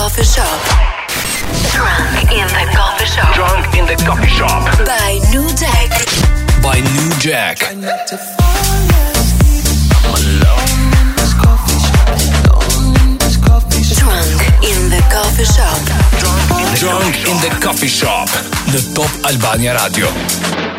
coffee shop. Drunk in the coffee shop. Drunk in the coffee shop. By New Jack. By New Jack. I'm alone in this coffee shop. Drunk in the coffee shop. Drunk in the coffee shop. The Top Albania Radio.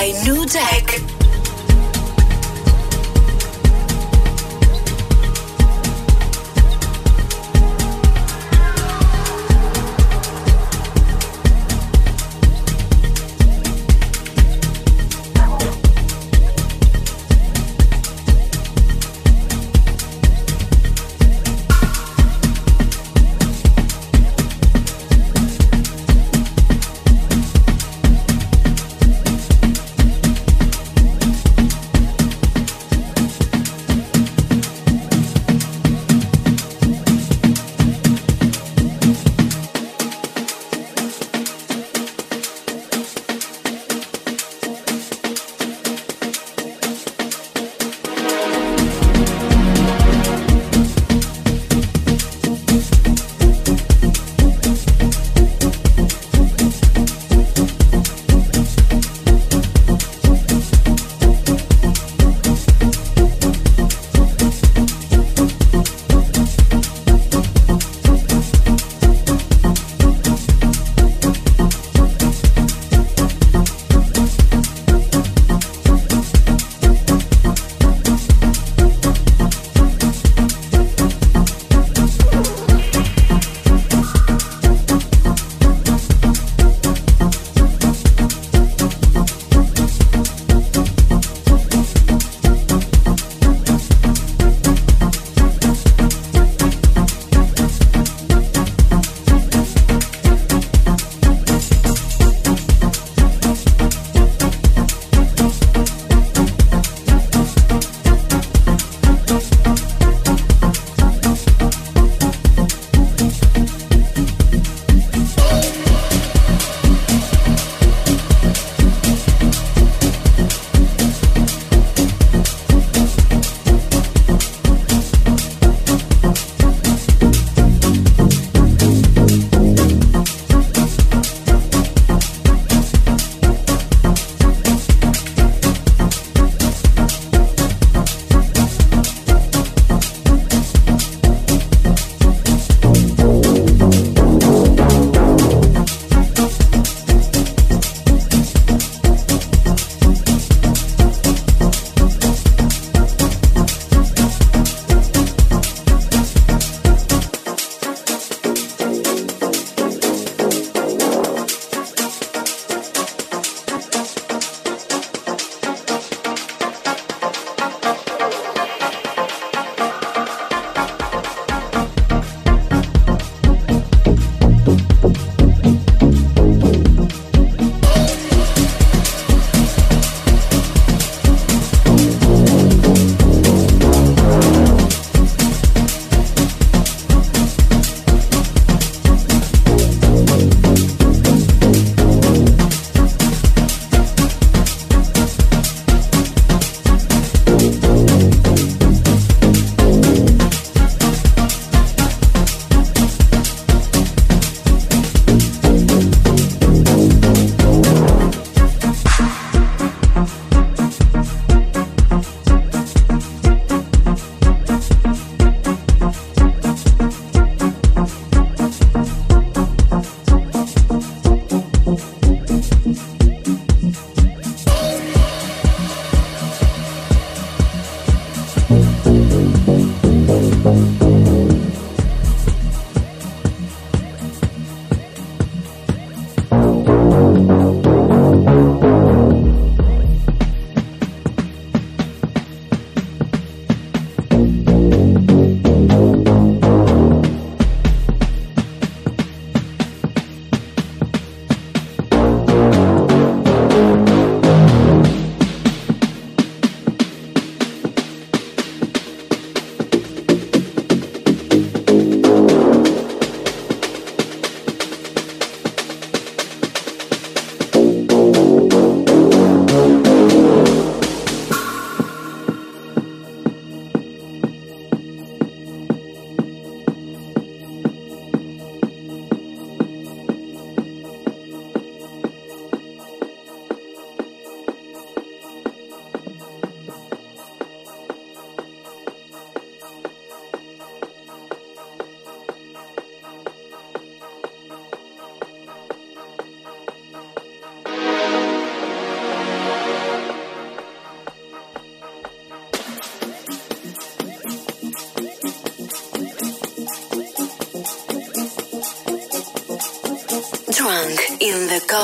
by New Deck.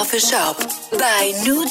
Coffee Shop bij New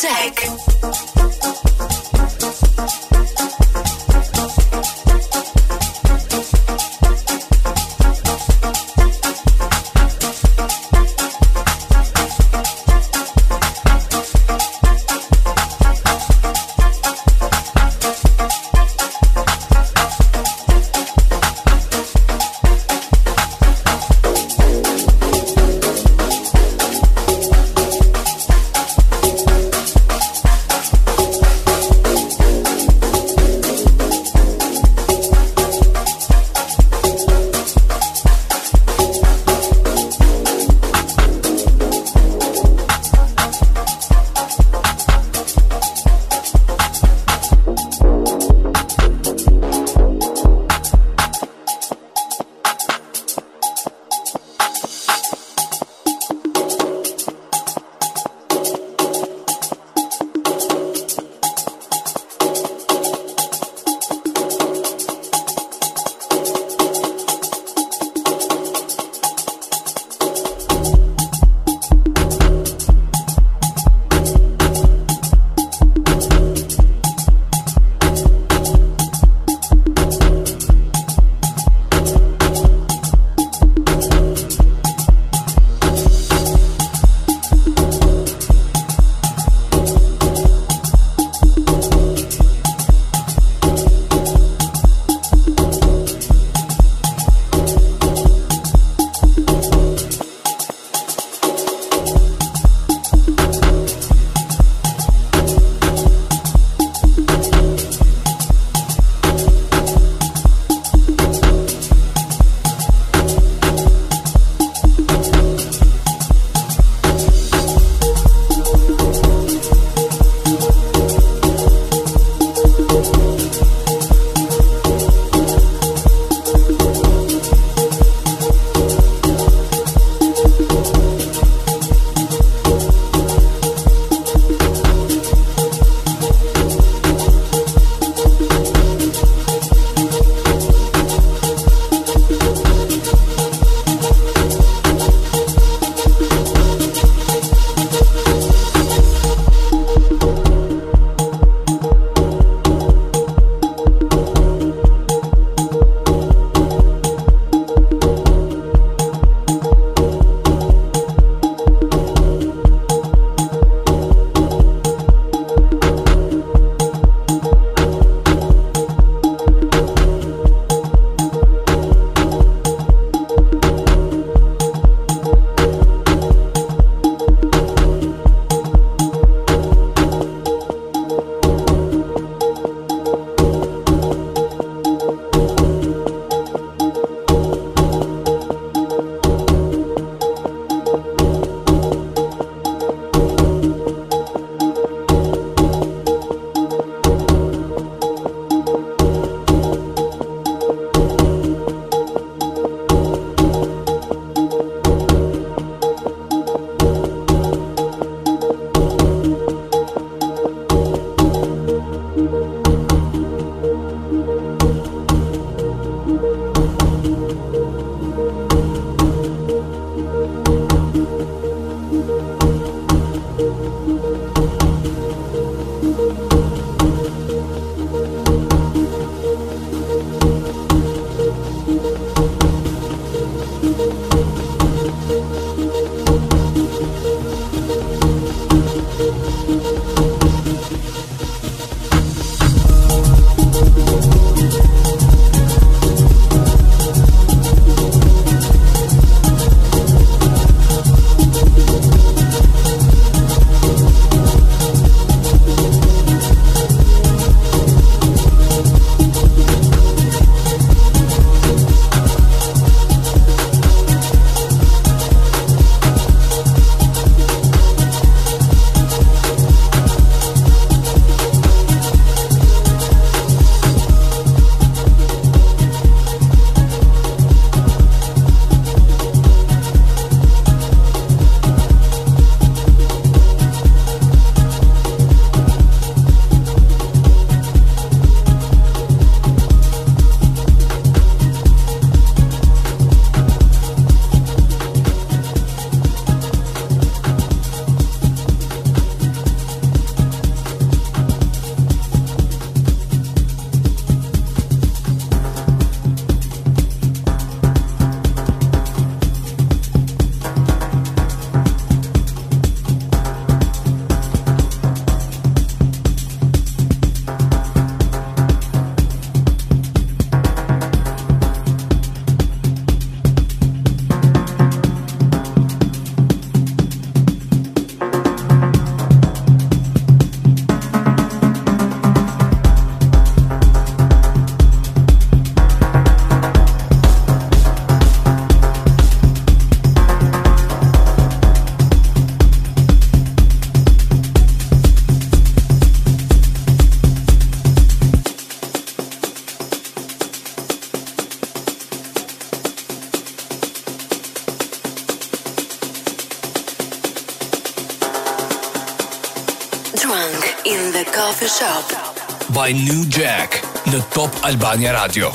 by New Jack, the Top Albania Radio.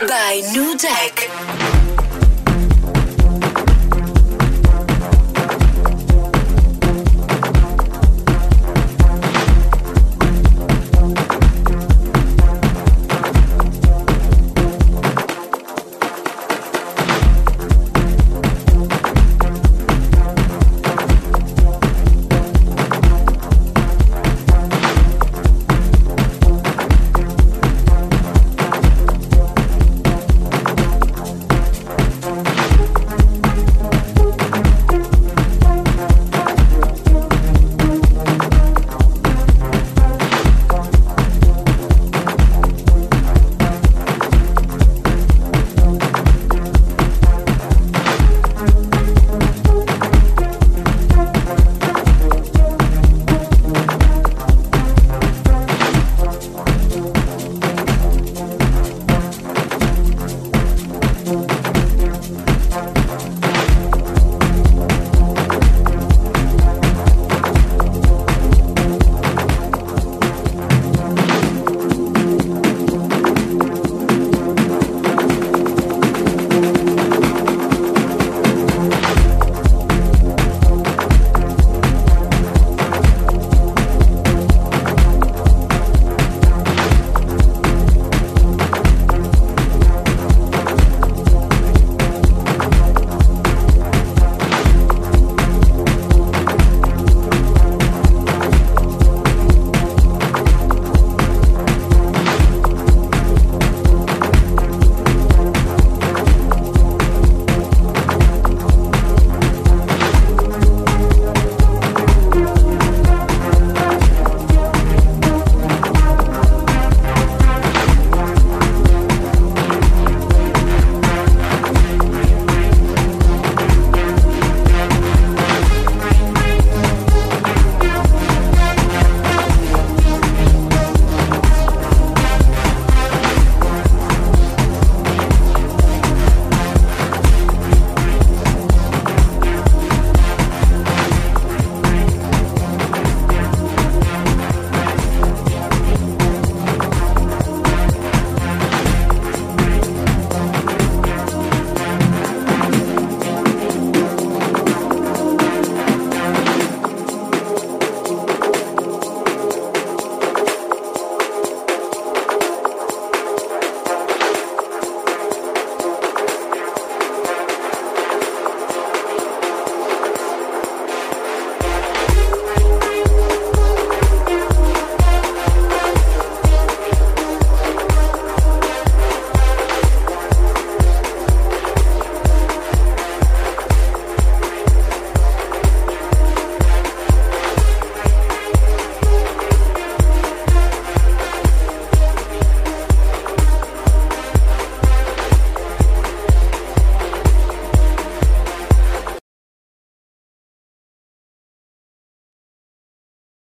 by New Deck.